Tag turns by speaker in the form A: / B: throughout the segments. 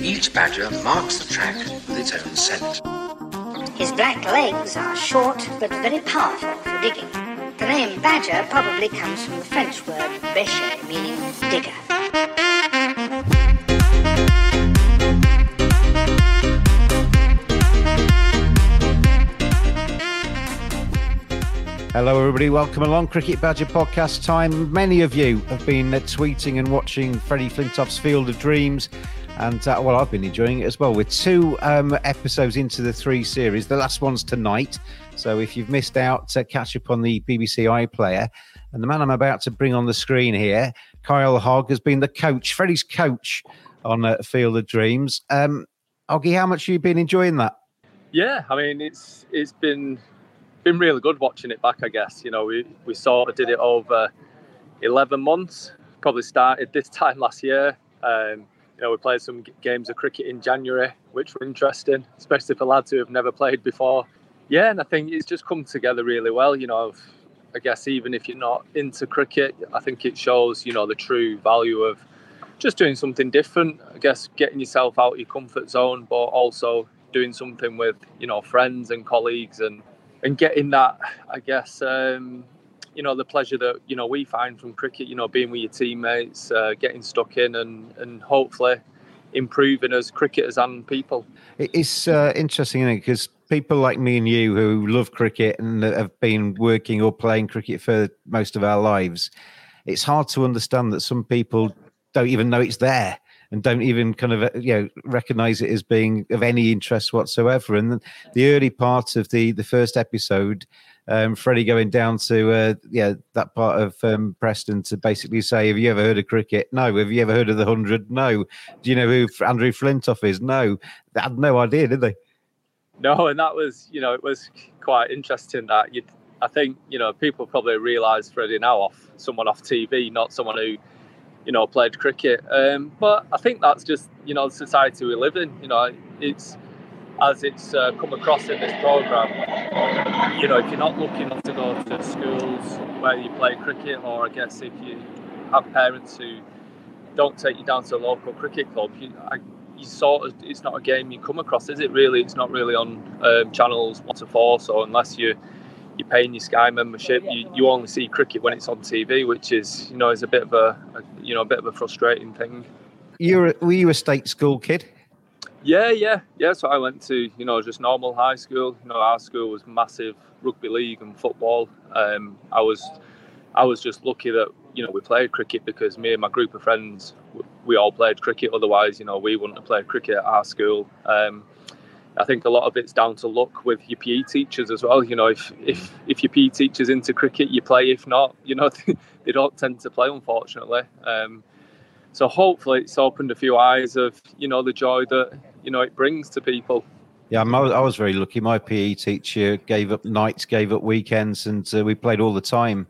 A: Each badger marks the track with its own scent.
B: His black legs are short but very powerful for digging. The name badger probably comes from the French word bêcher, meaning digger.
C: Hello, everybody. Welcome along. Cricket Badger podcast time. Many of you have been uh, tweeting and watching Freddie Flintoff's Field of Dreams. And uh, well, I've been enjoying it as well. We're two um, episodes into the three series. The last one's tonight. So if you've missed out, uh, catch up on the BBC iPlayer. And the man I'm about to bring on the screen here, Kyle Hogg, has been the coach, Freddie's coach on uh, Field of Dreams. Um, Hoggy, how much have you been enjoying that?
D: Yeah, I mean it's it's been been really good watching it back. I guess you know we we sort of did it over eleven months. Probably started this time last year. Um, you know we played some games of cricket in January, which were interesting, especially for lads who have never played before. Yeah, and I think it's just come together really well. You know, I guess even if you're not into cricket, I think it shows you know the true value of just doing something different. I guess getting yourself out of your comfort zone, but also doing something with you know friends and colleagues and and getting that I guess um, you know the pleasure that you know we find from cricket. You know, being with your teammates, uh, getting stuck in, and and hopefully improving as cricketers and people.
C: It's uh, interesting, isn't it? Because people like me and you who love cricket and have been working or playing cricket for most of our lives, it's hard to understand that some people don't even know it's there and don't even kind of uh, you know recognize it as being of any interest whatsoever. And the early part of the the first episode, um, Freddie going down to uh, yeah that part of um, Preston to basically say, "Have you ever heard of cricket? No. Have you ever heard of the hundred? No. Do you know who Andrew Flintoff is? No. They had no idea, did they?
D: No, and that was you know it was quite interesting that you. I think you know people probably realise Freddie now off someone off TV, not someone who you know played cricket. Um, but I think that's just you know the society we live in. You know, it's as it's uh, come across in this program. You know, if you're not lucky enough to go to schools where you play cricket, or I guess if you have parents who don't take you down to a local cricket club, you, I, you sort of it's not a game you come across, is it? Really, it's not really on um, channels one to four. So unless you you're paying your Sky membership, you, you only see cricket when it's on TV, which is you know is a bit of a, a you know a bit of a frustrating thing.
C: You were, were you a state school kid?
D: Yeah, yeah, yeah. So I went to you know just normal high school. You know our school was massive rugby league and football. Um, I was I was just lucky that you know we played cricket because me and my group of friends we all played cricket. Otherwise, you know we wouldn't have played cricket at our school. Um, I think a lot of it's down to luck with your PE teachers as well. You know, if if if your PE teacher's into cricket, you play. If not, you know, they don't tend to play, unfortunately. Um, so hopefully, it's opened a few eyes of you know the joy that you know it brings to people.
C: Yeah, I'm- was, very lucky. My PE teacher gave up nights, gave up weekends, and uh, we played all the time.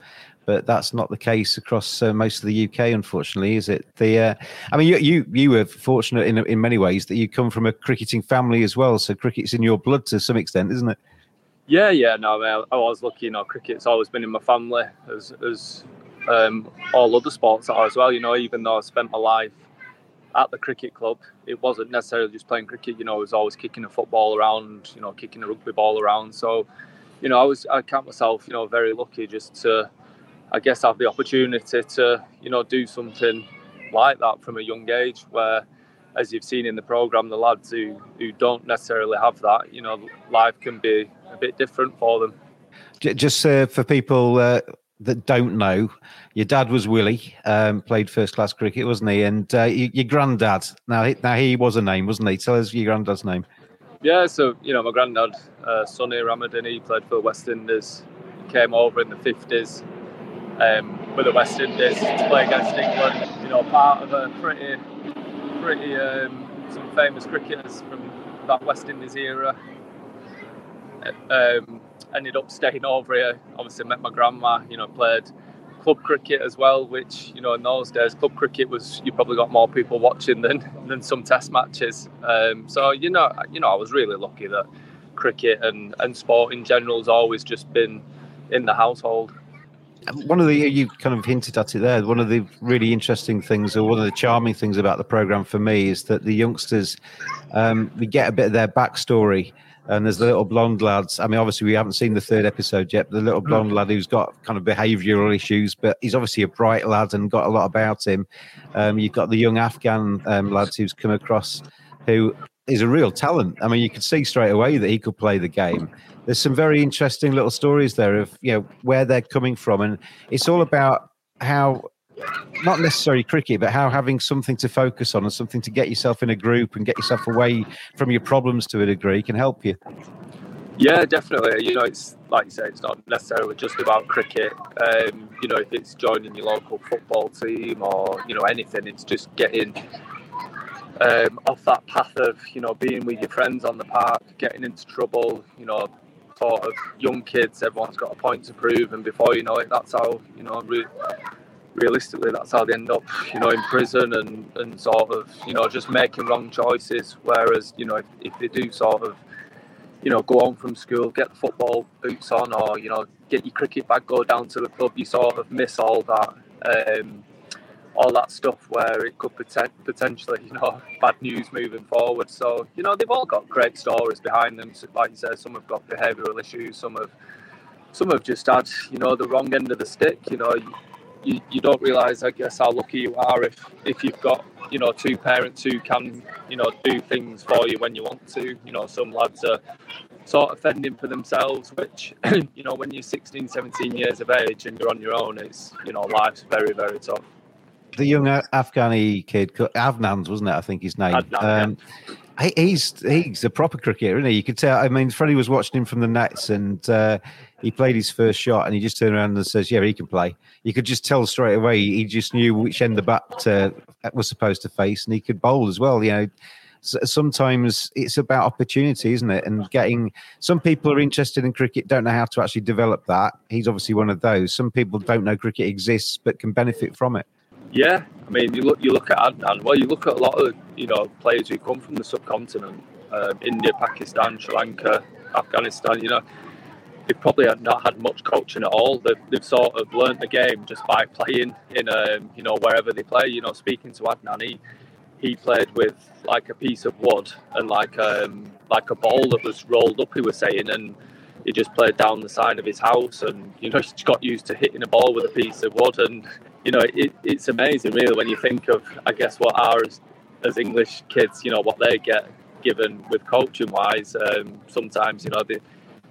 C: but that's not the case across uh, most of the UK, unfortunately, is it? The, uh, I mean, you, you you were fortunate in in many ways that you come from a cricketing family as well, so cricket's in your blood to some extent, isn't it?
D: Yeah, yeah, no, I, I was lucky. You know, cricket's always been in my family, as as um, all other sports are as well. You know, even though I spent my life at the cricket club, it wasn't necessarily just playing cricket. You know, I was always kicking a football around, you know, kicking a rugby ball around. So, you know, I was I count myself, you know, very lucky just to, I guess, have the opportunity to, you know, do something like that from a young age. Where, as you've seen in the program, the lads who who don't necessarily have that, you know, life can be a bit different for them.
C: Just uh, for people uh, that don't know, your dad was Willie, um, played first class cricket, wasn't he? And uh, your, granddad, now he, now he was a name, wasn't he? Tell us your granddad's name.
D: Yeah, so you know my granddad, uh, Sonny Ramadhin, he played for the West Indies. He came over in the fifties um, with the West Indies to play against England. You know, part of a pretty, pretty um, some famous cricketers from that West Indies era. Um, ended up staying over here. Obviously, met my grandma. You know, played club cricket as well, which you know in those days, club cricket was you probably got more people watching than than some Test matches. Um, so you know, you know, I was really lucky that cricket and and sport in general has always just been in the household.
C: One of the you kind of hinted at it there. One of the really interesting things, or one of the charming things about the program for me, is that the youngsters um, we get a bit of their backstory and there's the little blonde lads. I mean, obviously, we haven't seen the third episode yet. the little blonde lad who's got kind of behavioural issues, but he's obviously a bright lad and got a lot about him. Um, you've got the young Afghan um, lads who's come across, who is a real talent. I mean, you could see straight away that he could play the game. There's some very interesting little stories there of you know where they're coming from, and it's all about how not necessarily cricket, but how having something to focus on and something to get yourself in a group and get yourself away from your problems to a degree can help you.
D: Yeah, definitely. You know, it's like you say, it's not necessarily just about cricket. Um, you know, if it's joining your local football team or you know anything, it's just getting um, off that path of you know being with your friends on the park, getting into trouble. You know, sort of young kids, everyone's got a point to prove, and before you know it, that's how you know re- realistically, that's how they end up, you know, in prison and, and sort of, you know, just making wrong choices. Whereas, you know, if, if they do sort of, you know, go on from school, get the football boots on, or you know, get your cricket bag, go down to the club, you sort of miss all that, um, all that stuff where it could poten- potentially, you know, bad news moving forward. So, you know, they've all got great stories behind them. Like you said, some have got behavioural issues, some have, some have just had, you know, the wrong end of the stick. You know, you, you don't realise, I guess, how lucky you are if if you've got you know two parents who can you know do things for you when you want to. You know, some lads are sort of fending for themselves, which you know when you're 16, 17 years of age and you're on your own, it's you know life's very very tough.
C: The young Afghani kid, Avnans, wasn't it? I think his name. Adnan, um, yeah he's he's a proper cricketer, isn't he? You could tell. I mean, Freddie was watching him from the nets, and uh, he played his first shot, and he just turned around and says, "Yeah, he can play." You could just tell straight away. He just knew which end the bat uh, was supposed to face, and he could bowl as well. You know, sometimes it's about opportunity, isn't it? And getting some people are interested in cricket, don't know how to actually develop that. He's obviously one of those. Some people don't know cricket exists, but can benefit from it.
D: Yeah, I mean, you look you look at Adnan. Well, you look at a lot of you know players who come from the subcontinent, um, India, Pakistan, Sri Lanka, Afghanistan. You know, they've probably not had much coaching at all. They've, they've sort of learnt the game just by playing in um, you know wherever they play. You know, speaking to Adnan, he he played with like a piece of wood and like um, like a ball that was rolled up. He was saying and he just played down the side of his house and you know he got used to hitting a ball with a piece of wood and you know it, it's amazing really when you think of i guess what our as, english kids you know what they get given with coaching wise um, sometimes you know the,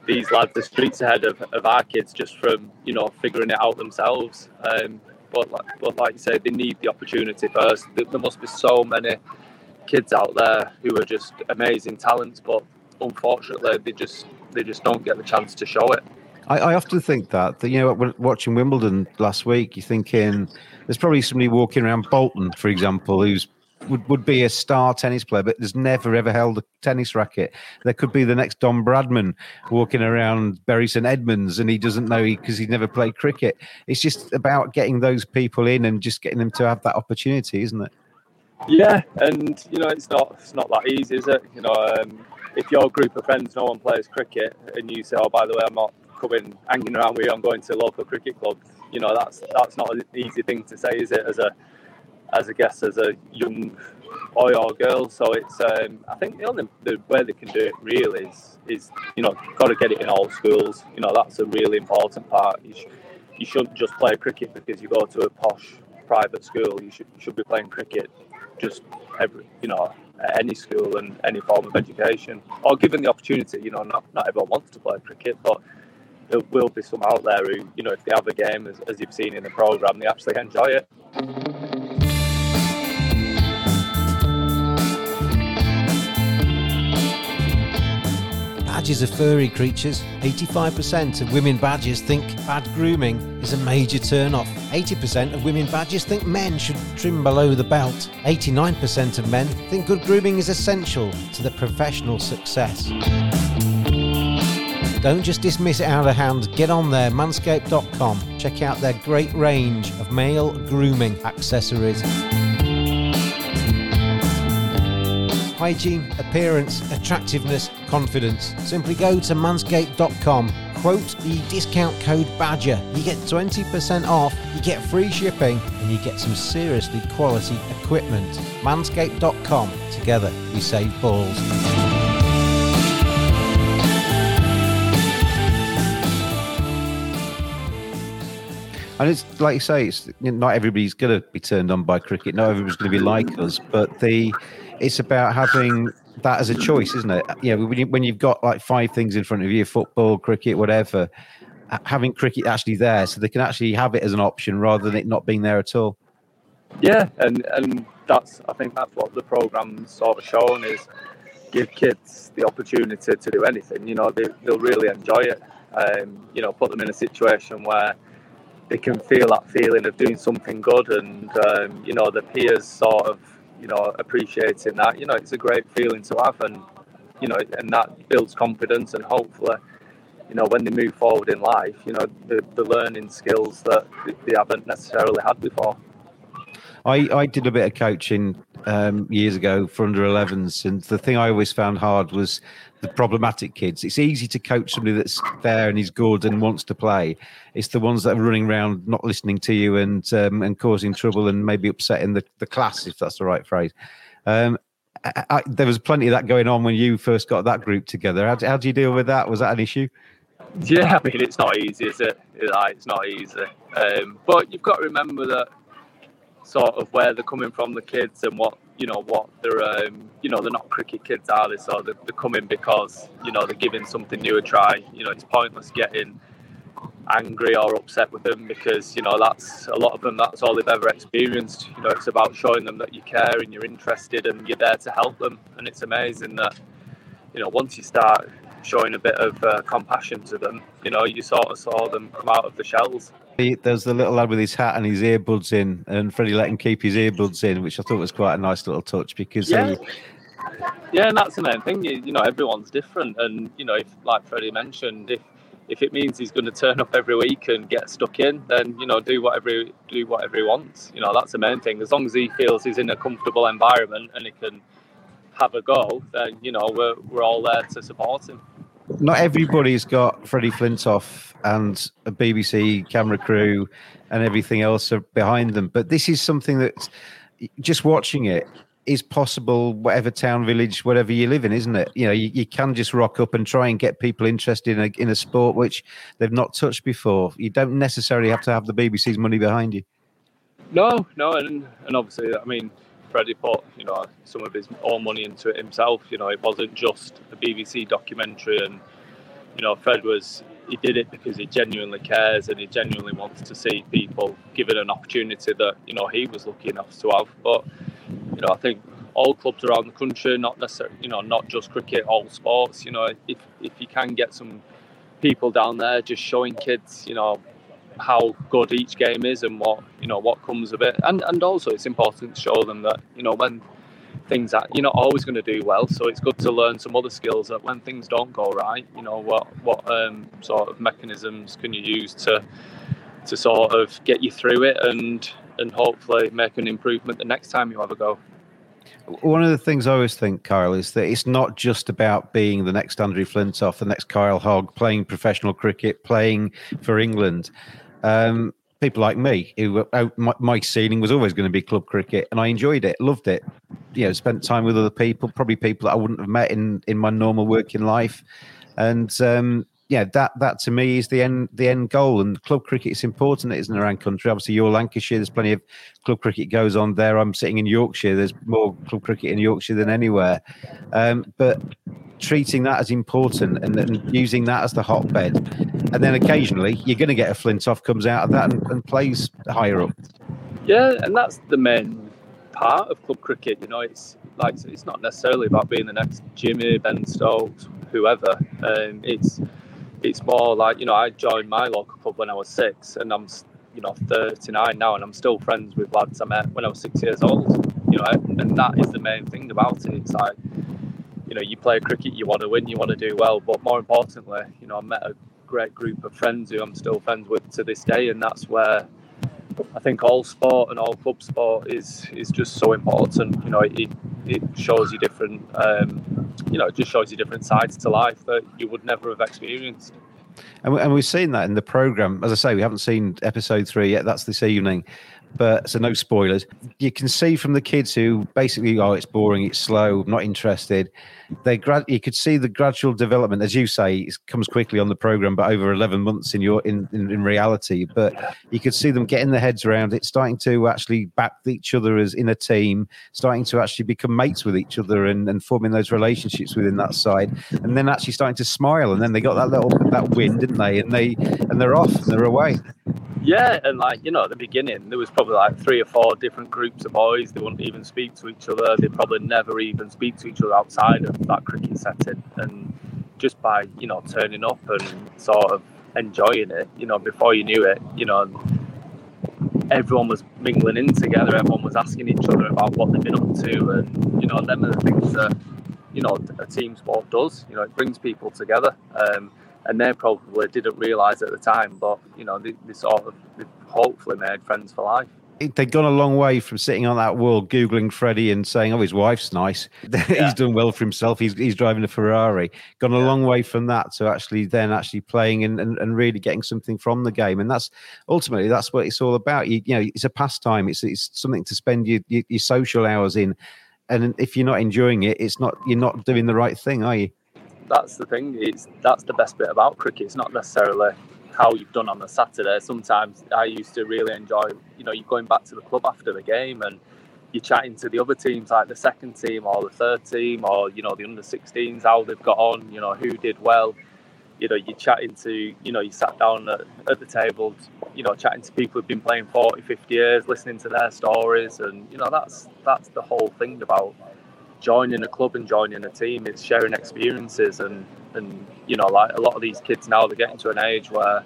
D: these lads the streets ahead of, of our kids just from you know figuring it out themselves um, but like, but like you say they need the opportunity first there must be so many kids out there who are just amazing talents but unfortunately they just they just don't get the chance to show it.
C: I, I often think that that you know watching Wimbledon last week, you're thinking there's probably somebody walking around Bolton, for example, who's would, would be a star tennis player, but has never ever held a tennis racket. There could be the next Don Bradman walking around Bury St Edmunds, and he doesn't know because he, he's never played cricket. It's just about getting those people in and just getting them to have that opportunity, isn't it?
D: Yeah, and you know it's not it's not that easy, is it? You know, um, if your group of friends, no one plays cricket, and you say, "Oh, by the way, I'm not coming hanging around with you. I'm going to local cricket club." You know, that's that's not an easy thing to say, is it? As a as a guest, as a young boy or girl. So it's um, I think the only the way they can do it really is is you know got to get it in all schools. You know, that's a really important part. You, sh- you shouldn't just play cricket because you go to a posh private school. You should should be playing cricket just every you know at any school and any form of education or given the opportunity you know not, not everyone wants to play cricket but there will be some out there who you know if they have a game as, as you've seen in the program they actually enjoy it
E: Badgers are furry creatures. 85% of women badgers think bad grooming is a major turn off. 80% of women badgers think men should trim below the belt. 89% of men think good grooming is essential to their professional success. Don't just dismiss it out of hand. Get on there, manscaped.com. Check out their great range of male grooming accessories. hygiene, appearance, attractiveness, confidence. Simply go to manscaped.com, quote the discount code BADGER. You get 20% off, you get free shipping, and you get some seriously quality equipment. Manscaped.com. Together, we save balls.
C: And it's like you say, it's not everybody's going to be turned on by cricket. Not everybody's going to be like us, but the it's about having that as a choice, isn't it? Yeah, when, you, when you've got like five things in front of you, football, cricket, whatever, having cricket actually there, so they can actually have it as an option rather than it not being there at all.
D: Yeah, and and that's I think that's what the program's sort of shown is give kids the opportunity to do anything. You know, they, they'll really enjoy it. Um, you know, put them in a situation where they can feel that feeling of doing something good, and um, you know, the peers sort of you know appreciating that. You know, it's a great feeling to have, and you know, and that builds confidence, and hopefully, you know, when they move forward in life, you know, the, the learning skills that they haven't necessarily had before.
C: I, I did a bit of coaching um, years ago for under 11s, and the thing I always found hard was the problematic kids. It's easy to coach somebody that's there and he's good and wants to play. It's the ones that are running around not listening to you and um, and causing trouble and maybe upsetting the, the class, if that's the right phrase. Um, I, I, there was plenty of that going on when you first got that group together. How, how do you deal with that? Was that an issue?
D: Yeah, I mean, it's not easy, is it? It's not easy. Um, but you've got to remember that sort of where they're coming from, the kids, and what you know what they're um, you know they're not cricket kids, are they? So they're, they're coming because you know they're giving something new a try. You know, it's pointless getting angry or upset with them because you know that's a lot of them that's all they've ever experienced you know it's about showing them that you care and you're interested and you're there to help them and it's amazing that you know once you start showing a bit of uh, compassion to them you know you sort of saw them come out of the shells
C: there's the little lad with his hat and his earbuds in, and Freddie let him keep his earbuds in, which I thought was quite a nice little touch because
D: yeah.
C: he.
D: Yeah, and that's the main thing. You, you know, everyone's different, and you know, if, like Freddie mentioned, if if it means he's going to turn up every week and get stuck in, then you know, do whatever do whatever he wants. You know, that's the main thing. As long as he feels he's in a comfortable environment and he can have a go, then you know, we're we're all there to support him
C: not everybody's got Freddie Flintoff and a BBC camera crew and everything else behind them. But this is something that just watching it is possible, whatever town, village, whatever you live in, isn't it? You know, you, you can just rock up and try and get people interested in a, in a sport which they've not touched before. You don't necessarily have to have the BBC's money behind you.
D: No, no, and and obviously, I mean, Freddie put you know some of his own money into it himself. You know, it wasn't just a BBC documentary, and you know, Fred was he did it because he genuinely cares and he genuinely wants to see people given an opportunity that you know he was lucky enough to have. But you know, I think all clubs around the country, not necessarily, you know, not just cricket, all sports. You know, if if you can get some people down there just showing kids, you know, how good each game is and what you know what comes of it. And and also it's important to show them that you know when things that you're not always going to do well. So it's good to learn some other skills that when things don't go right, you know what what um, sort of mechanisms can you use to to sort of get you through it and and hopefully make an improvement the next time you have a go.
C: One of the things I always think, Kyle, is that it's not just about being the next Andrew Flintoff, the next Kyle Hogg, playing professional cricket, playing for England. Um, people like me, who uh, my, my ceiling was always going to be club cricket, and I enjoyed it, loved it. You know, spent time with other people, probably people that I wouldn't have met in in my normal working life, and um, yeah, that that to me is the end the end goal. And club cricket is important, it isn't around country. Obviously, you're Lancashire. There's plenty of club cricket goes on there. I'm sitting in Yorkshire. There's more club cricket in Yorkshire than anywhere. Um, but treating that as important and, and, using that as the hotbed, and then occasionally you're going to get a Flintoff comes out of that and, and plays higher up.
D: Yeah, and that's the main part of club cricket. You know, it's like it's not necessarily about being the next Jimmy, Ben Stokes, whoever. Um, it's it's more like you know I joined my local club when I was six, and I'm you know 39 now, and I'm still friends with lads I met when I was six years old. You know, and that is the main thing about it. It's like you know you play cricket, you want to win, you want to do well, but more importantly, you know I met a great group of friends who I'm still friends with to this day, and that's where I think all sport and all club sport is is just so important. You know, it, it shows you different, um, you know, it just shows you different sides to life that you would never have experienced.
C: And, and we've seen that in the program. As I say, we haven't seen episode three yet. That's this evening but so no spoilers. You can see from the kids who basically, oh, it's boring, it's slow, not interested. They grad, you could see the gradual development, as you say, it comes quickly on the program, but over eleven months in your in, in, in reality. But you could see them getting their heads around it, starting to actually back each other as in a team, starting to actually become mates with each other and, and forming those relationships within that side, and then actually starting to smile. And then they got that little that win, didn't they? And they and they're off, and they're away.
D: Yeah, and like you know, at the beginning there was probably like three or four different groups of boys. They wouldn't even speak to each other. They probably never even speak to each other outside of that cricket setting. And just by you know turning up and sort of enjoying it, you know, before you knew it, you know, everyone was mingling in together. Everyone was asking each other about what they've been up to, and you know, them are the things that you know a team sport does. You know, it brings people together. Um, and they probably didn't realise at the time. But you know, they, they sort of they hopefully made friends for life
C: they've gone a long way from sitting on that wall googling Freddie and saying, "Oh, his wife's nice. Yeah. he's done well for himself. He's he's driving a Ferrari." Gone a yeah. long way from that to actually then actually playing and, and, and really getting something from the game. And that's ultimately that's what it's all about. You, you know, it's a pastime. It's it's something to spend your, your, your social hours in. And if you're not enjoying it, it's not you're not doing the right thing, are you?
D: That's the thing. It's that's the best bit about cricket. It's not necessarily how you've done on the Saturday. Sometimes I used to really enjoy, you know, you're going back to the club after the game and you're chatting to the other teams, like the second team or the third team, or you know the under 16s, how they've got on, you know who did well. You know, you're chatting to, you know, you sat down at, at the table, you know, chatting to people who've been playing 40, 50 years, listening to their stories, and you know that's that's the whole thing about joining a club and joining a team. It's sharing experiences and and you know like a lot of these kids now they're getting to an age where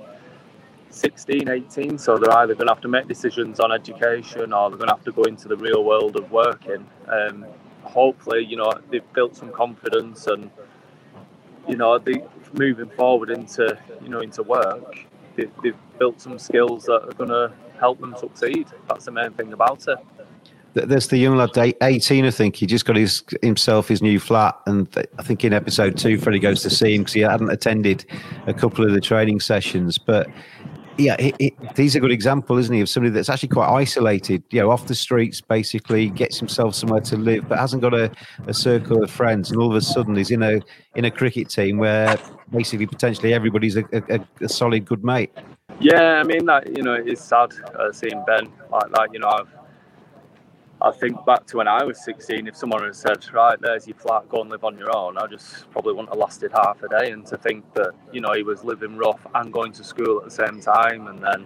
D: 16, 18, so they're either going to have to make decisions on education or they're going to have to go into the real world of working. Um, hopefully, you know they've built some confidence and you know they moving forward into you know into work. They, they've built some skills that are going to help them succeed. That's the main thing about it
C: there's the young lad, 18, I think. He just got his himself his new flat, and I think in episode two, Freddie goes to see him because he hadn't attended a couple of the training sessions. But yeah, he, he, he's a good example, isn't he, of somebody that's actually quite isolated, you know, off the streets, basically gets himself somewhere to live, but hasn't got a, a circle of friends, and all of a sudden he's in a in a cricket team where basically potentially everybody's a, a, a solid good mate.
D: Yeah, I mean like you know it's sad uh, seeing Ben like that. You know, I've I think back to when I was 16, if someone had said, right, there's your flat, go and live on your own, I just probably wouldn't have lasted half a day. And to think that, you know, he was living rough and going to school at the same time, and then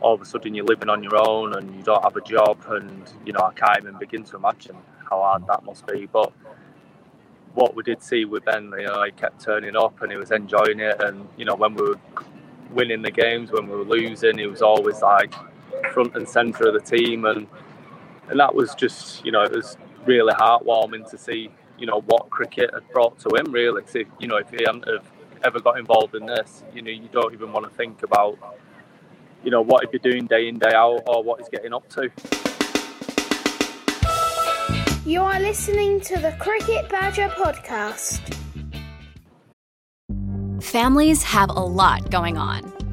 D: all of a sudden you're living on your own and you don't have a job, and, you know, I can't even begin to imagine how hard that must be. But what we did see with Ben, you know, he kept turning up and he was enjoying it. And, you know, when we were winning the games. When we were losing, he was always like front and centre of the team, and and that was just you know it was really heartwarming to see you know what cricket had brought to him. Really, to, you know if he hadn't have ever got involved in this, you know you don't even want to think about you know what he'd be doing day in day out or what he's getting up to.
F: You are listening to the Cricket Badger podcast.
G: Families have a lot going on.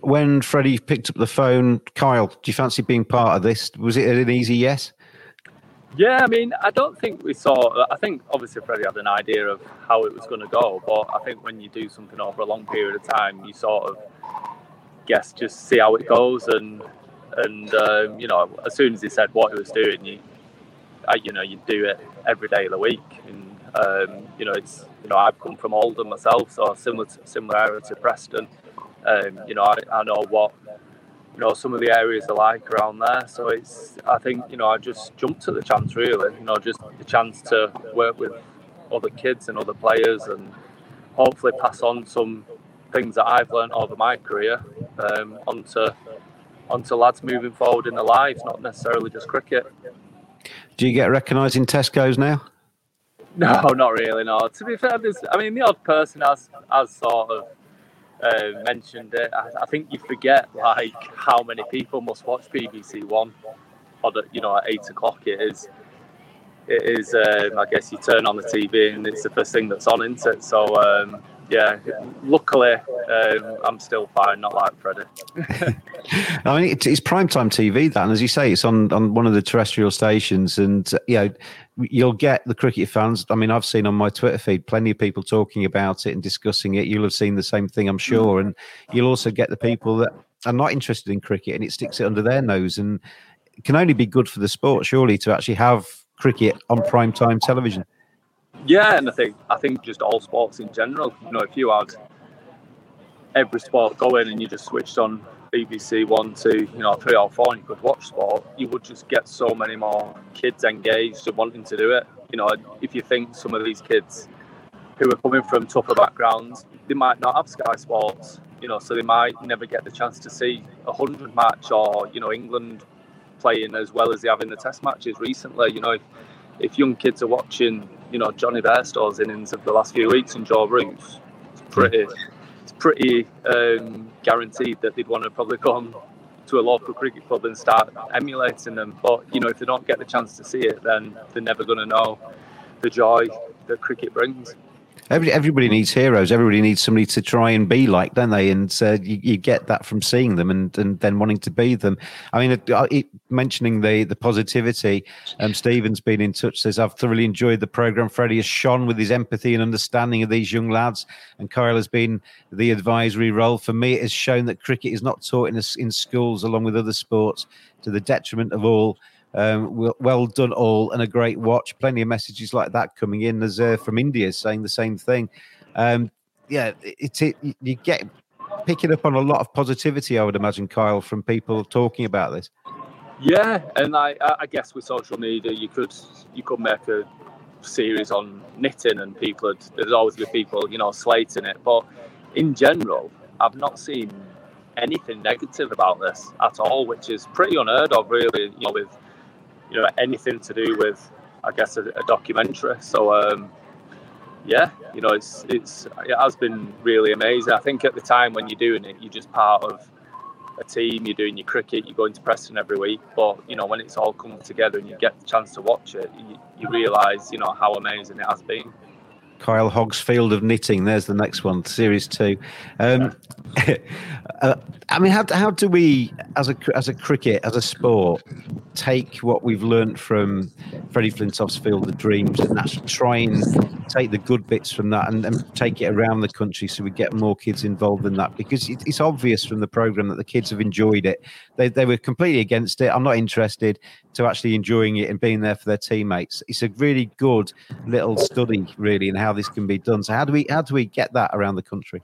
C: When Freddie picked up the phone, Kyle, do you fancy being part of this? Was it an easy yes?
D: Yeah, I mean, I don't think we saw. I think obviously Freddie had an idea of how it was going to go, but I think when you do something over a long period of time, you sort of guess just see how it goes, and and um, you know, as soon as he said what he was doing, you you know, you do it every day of the week, and um, you know, it's you know, I've come from Oldham myself, so similar to, similar area to Preston. Um, you know, I, I know what you know some of the areas are like around there. So it's I think you know I just jumped at the chance really. You know, just the chance to work with other kids and other players and hopefully pass on some things that I've learned over my career um, onto onto lads moving forward in their lives, not necessarily just cricket.
C: Do you get recognised in Tesco's now?
D: No, not really. No. To be fair, I mean, the odd person has has sort of uh, mentioned it. I, I, think you forget like how many people must watch BBC One, or the, you know at eight o'clock it is. It is. Um, I guess you turn on the TV and it's the first thing that's on, isn't it? So um, yeah, luckily um, I'm still fine, not like Freddie.
C: I mean, it's, it's primetime TV, that, and as you say, it's on, on one of the terrestrial stations, and you know, you'll get the cricket fans. I mean, I've seen on my Twitter feed plenty of people talking about it and discussing it. You'll have seen the same thing, I'm sure, and you'll also get the people that are not interested in cricket, and it sticks it under their nose, and it can only be good for the sport, surely, to actually have cricket on primetime television.
D: Yeah, and I think I think just all sports in general. You know, if you had every sport going and you just switched on BBC One, Two, you know, three or four, and you could watch sport, you would just get so many more kids engaged and wanting to do it. You know, if you think some of these kids who are coming from tougher backgrounds, they might not have Sky Sports. You know, so they might never get the chance to see a hundred match or you know England playing as well as they have in the Test matches recently. You know, if young kids are watching you know Jonny Bairstow's innings of the last few weeks and Joe Root's, it's pretty it's pretty um, guaranteed that they'd want to probably come to a local cricket club and start emulating them. But you know if they don't get the chance to see it, then they're never going to know the joy that cricket brings.
C: Every, everybody needs heroes. Everybody needs somebody to try and be like, don't they? And uh, you, you, get that from seeing them and, and then wanting to be them. I mean, it, mentioning the the positivity, um, Stephen's been in touch. Says I've thoroughly enjoyed the program. Freddie has shone with his empathy and understanding of these young lads, and Kyle has been the advisory role. For me, it has shown that cricket is not taught in in schools along with other sports to the detriment of all. Um, well, well, done all and a great watch. Plenty of messages like that coming in as uh, from India saying the same thing. Um, yeah, it's it, you get picking up on a lot of positivity, I would imagine, Kyle, from people talking about this.
D: Yeah, and I, I guess with social media, you could you could make a series on knitting, and people would, there's always be people you know slating it, but in general, I've not seen anything negative about this at all, which is pretty unheard of, really. You know, with you know anything to do with I guess a, a documentary. So um, yeah, you know it's it's it has been really amazing. I think at the time when you're doing it, you're just part of a team. You're doing your cricket. You're going to Preston every week. But you know when it's all come together and you get the chance to watch it, you, you realise you know how amazing it has been.
C: Kyle Hogg's Field of Knitting. There's the next one, Series Two. Um, uh, I mean, how, how do we, as a as a cricket, as a sport, take what we've learned from Freddie Flintoff's Field of Dreams and actually try and take the good bits from that and, and take it around the country so we get more kids involved in that? Because it, it's obvious from the program that the kids have enjoyed it. They they were completely against it. I'm not interested to actually enjoying it and being there for their teammates. It's a really good little study, really, in how this can be done. So how do we how do we get that around the country?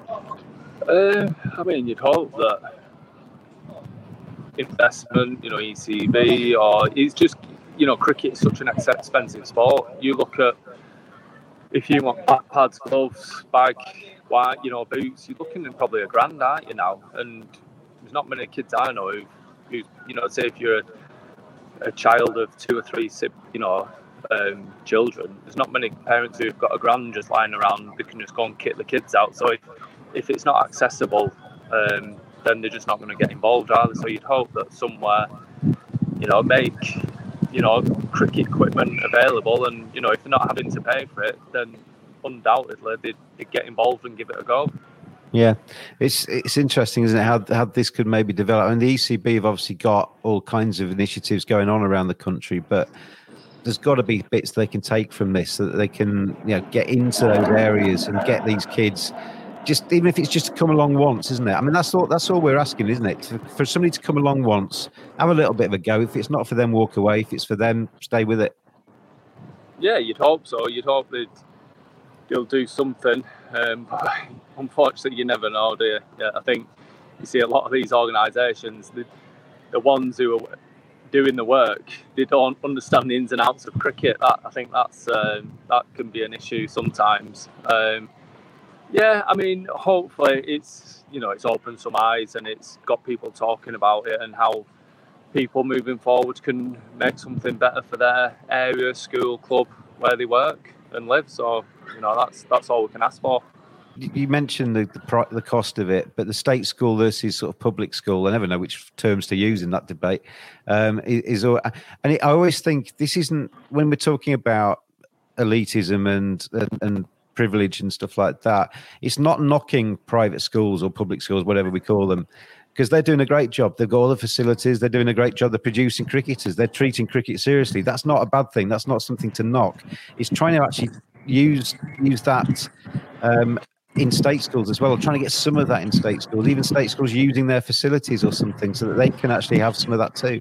D: Uh, I mean, you'd hope that investment, you know, ECB, or it's just, you know, cricket is such an expensive sport. You look at if you want pads, gloves, bag, white, you know, boots, you're looking at probably a grand, aren't you now? And there's not many kids I know who, who you know, say if you're a, a child of two or three, you know, um, children, there's not many parents who've got a grand just lying around. They can just go and kit the kids out. So if if it's not accessible, um, then they're just not going to get involved either. So you'd hope that somewhere, you know, make you know cricket equipment available, and you know if they're not having to pay for it, then undoubtedly they'd, they'd get involved and give it a go.
C: Yeah, it's it's interesting, isn't it? How how this could maybe develop. I mean, the ECB have obviously got all kinds of initiatives going on around the country, but there's got to be bits they can take from this so that they can you know get into those areas and get these kids just even if it's just to come along once, isn't it? I mean, that's all that's all we're asking, isn't it? For, for, somebody to come along once, have a little bit of a go. If it's not for them, walk away. If it's for them, stay with it.
D: Yeah, you'd hope so. You'd hope that they'll do something. Um, but unfortunately, you never know, do you? Yeah, I think you see a lot of these organisations, the, the ones who are doing the work, they don't understand the ins and outs of cricket. That I think that's um, that can be an issue sometimes. Um, yeah, I mean, hopefully it's you know it's opened some eyes and it's got people talking about it and how people moving forward can make something better for their area, school, club, where they work and live. So you know that's that's all we can ask for.
C: You mentioned the, the, the cost of it, but the state school versus sort of public school. I never know which terms to use in that debate. Um, is, is and it, I always think this isn't when we're talking about elitism and and, and privilege and stuff like that. It's not knocking private schools or public schools, whatever we call them, because they're doing a great job. They've got all the facilities. They're doing a great job. They're producing cricketers. They're treating cricket seriously. That's not a bad thing. That's not something to knock. It's trying to actually use use that um, in state schools as well, trying to get some of that in state schools, even state schools using their facilities or something so that they can actually have some of that too.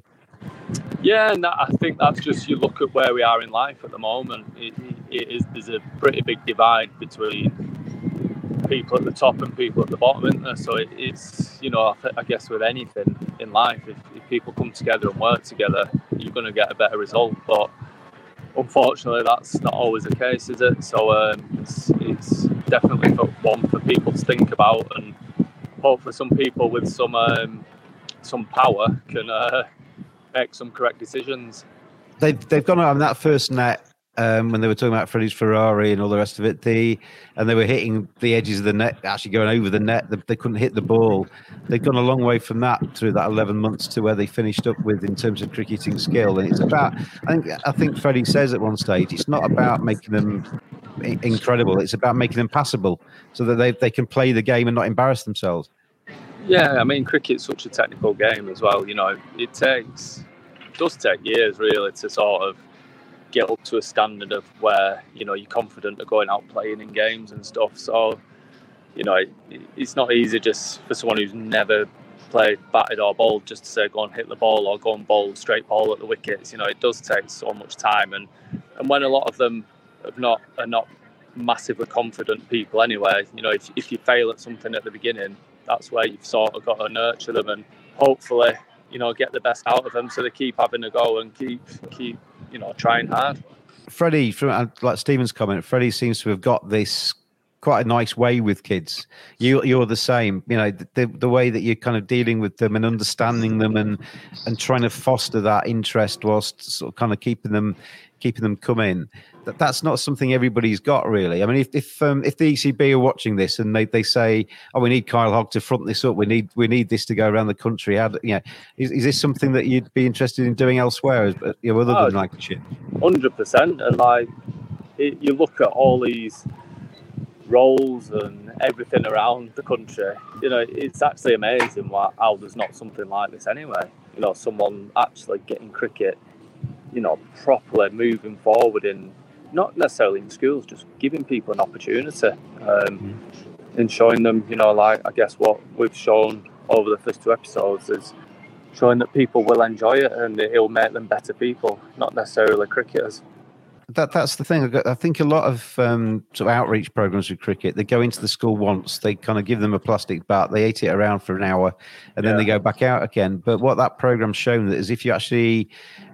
D: Yeah, and that, I think that's just you look at where we are in life at the moment. It, it is there's a pretty big divide between people at the top and people at the bottom, isn't there? So it, it's you know I, I, guess with anything in life, if, if people come together and work together, you're going to get a better result. But unfortunately, that's not always the case, is it? So um, it's, it's definitely one for people to think about, and hopefully some people with some um, some power can uh, make some correct decisions.
C: They've they've gone on that first net um, when they were talking about Freddie's Ferrari and all the rest of it. The and they were hitting the edges of the net, actually going over the net. They, they couldn't hit the ball. They've gone a long way from that through that 11 months to where they finished up with in terms of cricketing skill. And it's about, I think, I think Freddie says at one stage, it's not about making them incredible. It's about making them passable so that they they can play the game and not embarrass themselves.
D: Yeah, I mean, cricket's such a technical game as well. You know, it takes does take years really to sort of get up to a standard of where you know you're confident of going out playing in games and stuff. So, you know, it, it's not easy just for someone who's never played batted or bowled just to say go and hit the ball or go and bowl straight ball at the wickets. You know, it does take so much time, and and when a lot of them have not are not massively confident people anyway. You know, if if you fail at something at the beginning, that's where you've sort of got to nurture them and hopefully, you know, get the best out of them so they keep having a go and keep keep, you know, trying hard.
C: Freddie, from uh, like Stephen's comment, Freddie seems to have got this quite a nice way with kids. You you're the same. You know the the way that you're kind of dealing with them and understanding them and and trying to foster that interest whilst sort of kind of keeping them keeping them coming that that's not something everybody's got really. I mean, if if um, if the ECB are watching this and they, they say, "Oh, we need Kyle Hogg to front this up. We need we need this to go around the country." How, you know, is, is this something that you'd be interested in doing elsewhere, you know, other oh, than Lancashire?
D: Hundred percent. And like, it, you look at all these roles and everything around the country. You know, it's actually amazing why, how there's not something like this anyway. You know, someone actually getting cricket, you know, properly moving forward in not necessarily in schools, just giving people an opportunity um, mm. and showing them, you know, like I guess what we've shown over the first two episodes is showing that people will enjoy it and it'll make them better people, not necessarily cricketers
C: that that's the thing. I think a lot of um, sort of outreach programs with cricket, they go into the school once, they kind of give them a plastic bat, they eat it around for an hour, and yeah. then they go back out again. But what that program's shown that is if you actually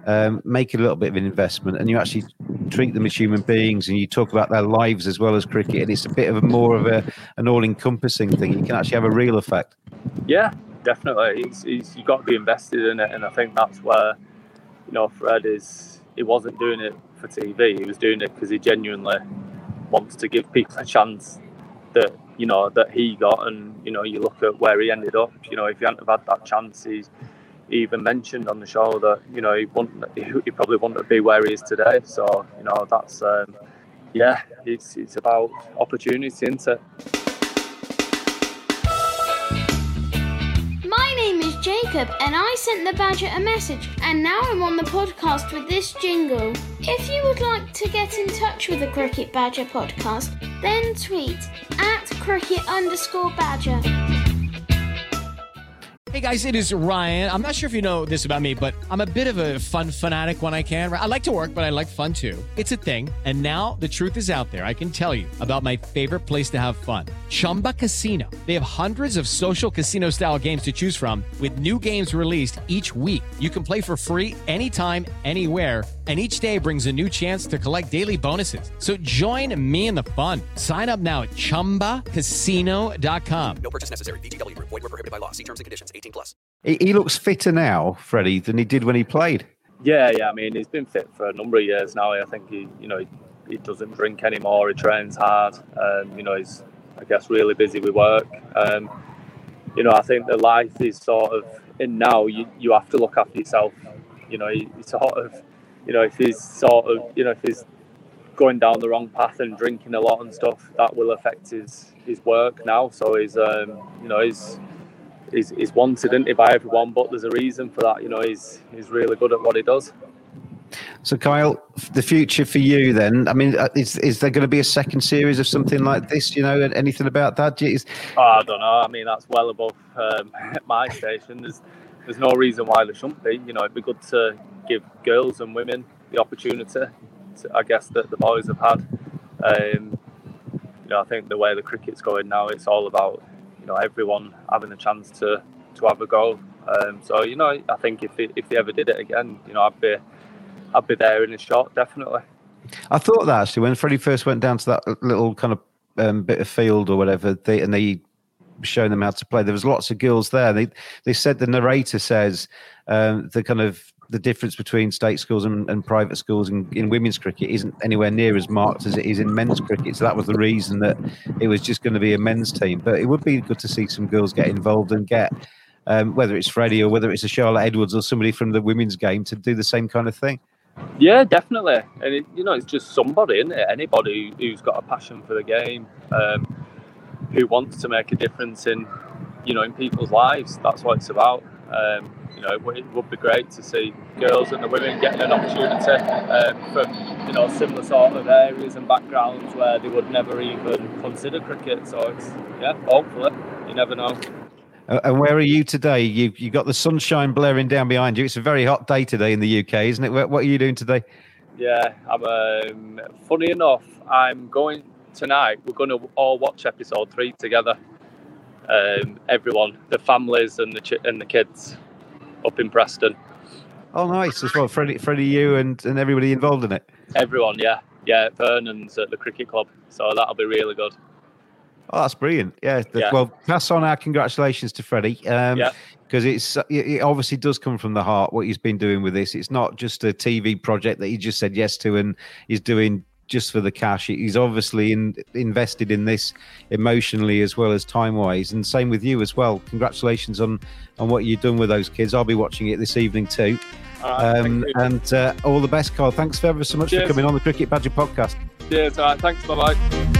C: um, make a little bit of an investment and you actually treat them as human beings and you talk about their lives as well as cricket, and it's a bit of a more of a an all-encompassing thing, you can actually have a real effect.
D: Yeah, definitely. It's, it's, you've got to be invested in it, and I think that's where you know Fred is. He wasn't doing it for TV. He was doing it because he genuinely wants to give people a chance that you know that he got. And you know, you look at where he ended up. You know, if he hadn't have had that chance, he's he even mentioned on the show that you know he wouldn't, he probably wouldn't be where he is today. So you know, that's um, yeah, it's it's about opportunity, isn't it?
F: Jacob and I sent the Badger a message, and now I'm on the podcast with this jingle. If you would like to get in touch with the Cricket Badger podcast, then tweet at cricket underscore badger.
H: Hey guys, it is Ryan. I'm not sure if you know this about me, but I'm a bit of a fun fanatic when I can. I like to work, but I like fun too. It's a thing. And now the truth is out there. I can tell you about my favorite place to have fun Chumba Casino. They have hundreds of social casino style games to choose from, with new games released each week. You can play for free anytime, anywhere and each day brings a new chance to collect daily bonuses. So join me in the fun. Sign up now at ChumbaCasino.com.
I: No purchase necessary. VGW. Void were prohibited by law. See terms and conditions. 18 plus.
C: He, he looks fitter now, Freddie, than he did when he played.
D: Yeah, yeah. I mean, he's been fit for a number of years now. I think he, you know, he, he doesn't drink anymore. He trains hard. Um, you know, he's, I guess, really busy with work. Um, you know, I think the life is sort of in now. You, you have to look after yourself. You know, he, he sort of you know, if he's sort of, you know, if he's going down the wrong path and drinking a lot and stuff, that will affect his his work now. So he's, um, you know, he's he's, he's wanted isn't he, by everyone, but there's a reason for that. You know, he's he's really good at what he does.
C: So, Kyle, the future for you then? I mean, uh, is is there going to be a second series of something like this? You know, anything about that?
D: Oh, I don't know. I mean, that's well above um, my station. There's there's no reason why there shouldn't be. You know, it'd be good to give girls and women the opportunity, to, I guess, that the boys have had. Um, you know, I think the way the cricket's going now, it's all about you know everyone having a chance to to have a go. Um, so you know, I think if it, if they ever did it again, you know, I'd be I'd be there in a shot, definitely.
C: I thought that actually when Freddie first went down to that little kind of um, bit of field or whatever, they, and they showing them how to play. There was lots of girls there. They they said the narrator says um, the kind of the difference between state schools and, and private schools in, in, women's cricket isn't anywhere near as marked as it is in men's cricket. So that was the reason that it was just going to be a men's team. But it would be good to see some girls get involved and get um, whether it's Freddie or whether it's a Charlotte Edwards or somebody from the women's game to do the same kind of thing.
D: Yeah, definitely. And it, you know, it's just somebody, isn't it? Anybody who's got a passion for the game. Um, who wants to make a difference in you know in people's lives. That's what it's about. Um, you know, it would be great to see girls and the women getting an opportunity um, from you know similar sort of areas and backgrounds where they would never even consider cricket. So it's yeah, hopefully you never know.
C: Uh, and where are you today? You you got the sunshine blaring down behind you. It's a very hot day today in the UK, isn't it? What are you doing today?
D: Yeah, I'm. Um, funny enough, I'm going tonight we're going to all watch episode three together. Um, everyone, the families and the ch- and the kids up in Preston.
C: Oh, nice as well, Freddie, Freddie, you and and everybody involved in it.
D: Everyone, yeah, yeah. Vernon's at the cricket club, so that'll be really good.
C: Oh, that's brilliant. Yeah. The, yeah. Well, pass on our congratulations to Freddie. Um, yeah. Because it's it obviously does come from the heart what he's been doing with this. It's not just a TV project that he just said yes to and he's doing just for the cash. He's obviously in, invested in this emotionally as well as time wise, and same with you as well. Congratulations on on what you've done with those kids. I'll be watching it this evening too. um, and uh, all the best, Carl. Thanks ever so much Cheers. for coming on the Cricket Badger podcast.
D: Cheers. All right. Thanks. Bye bye.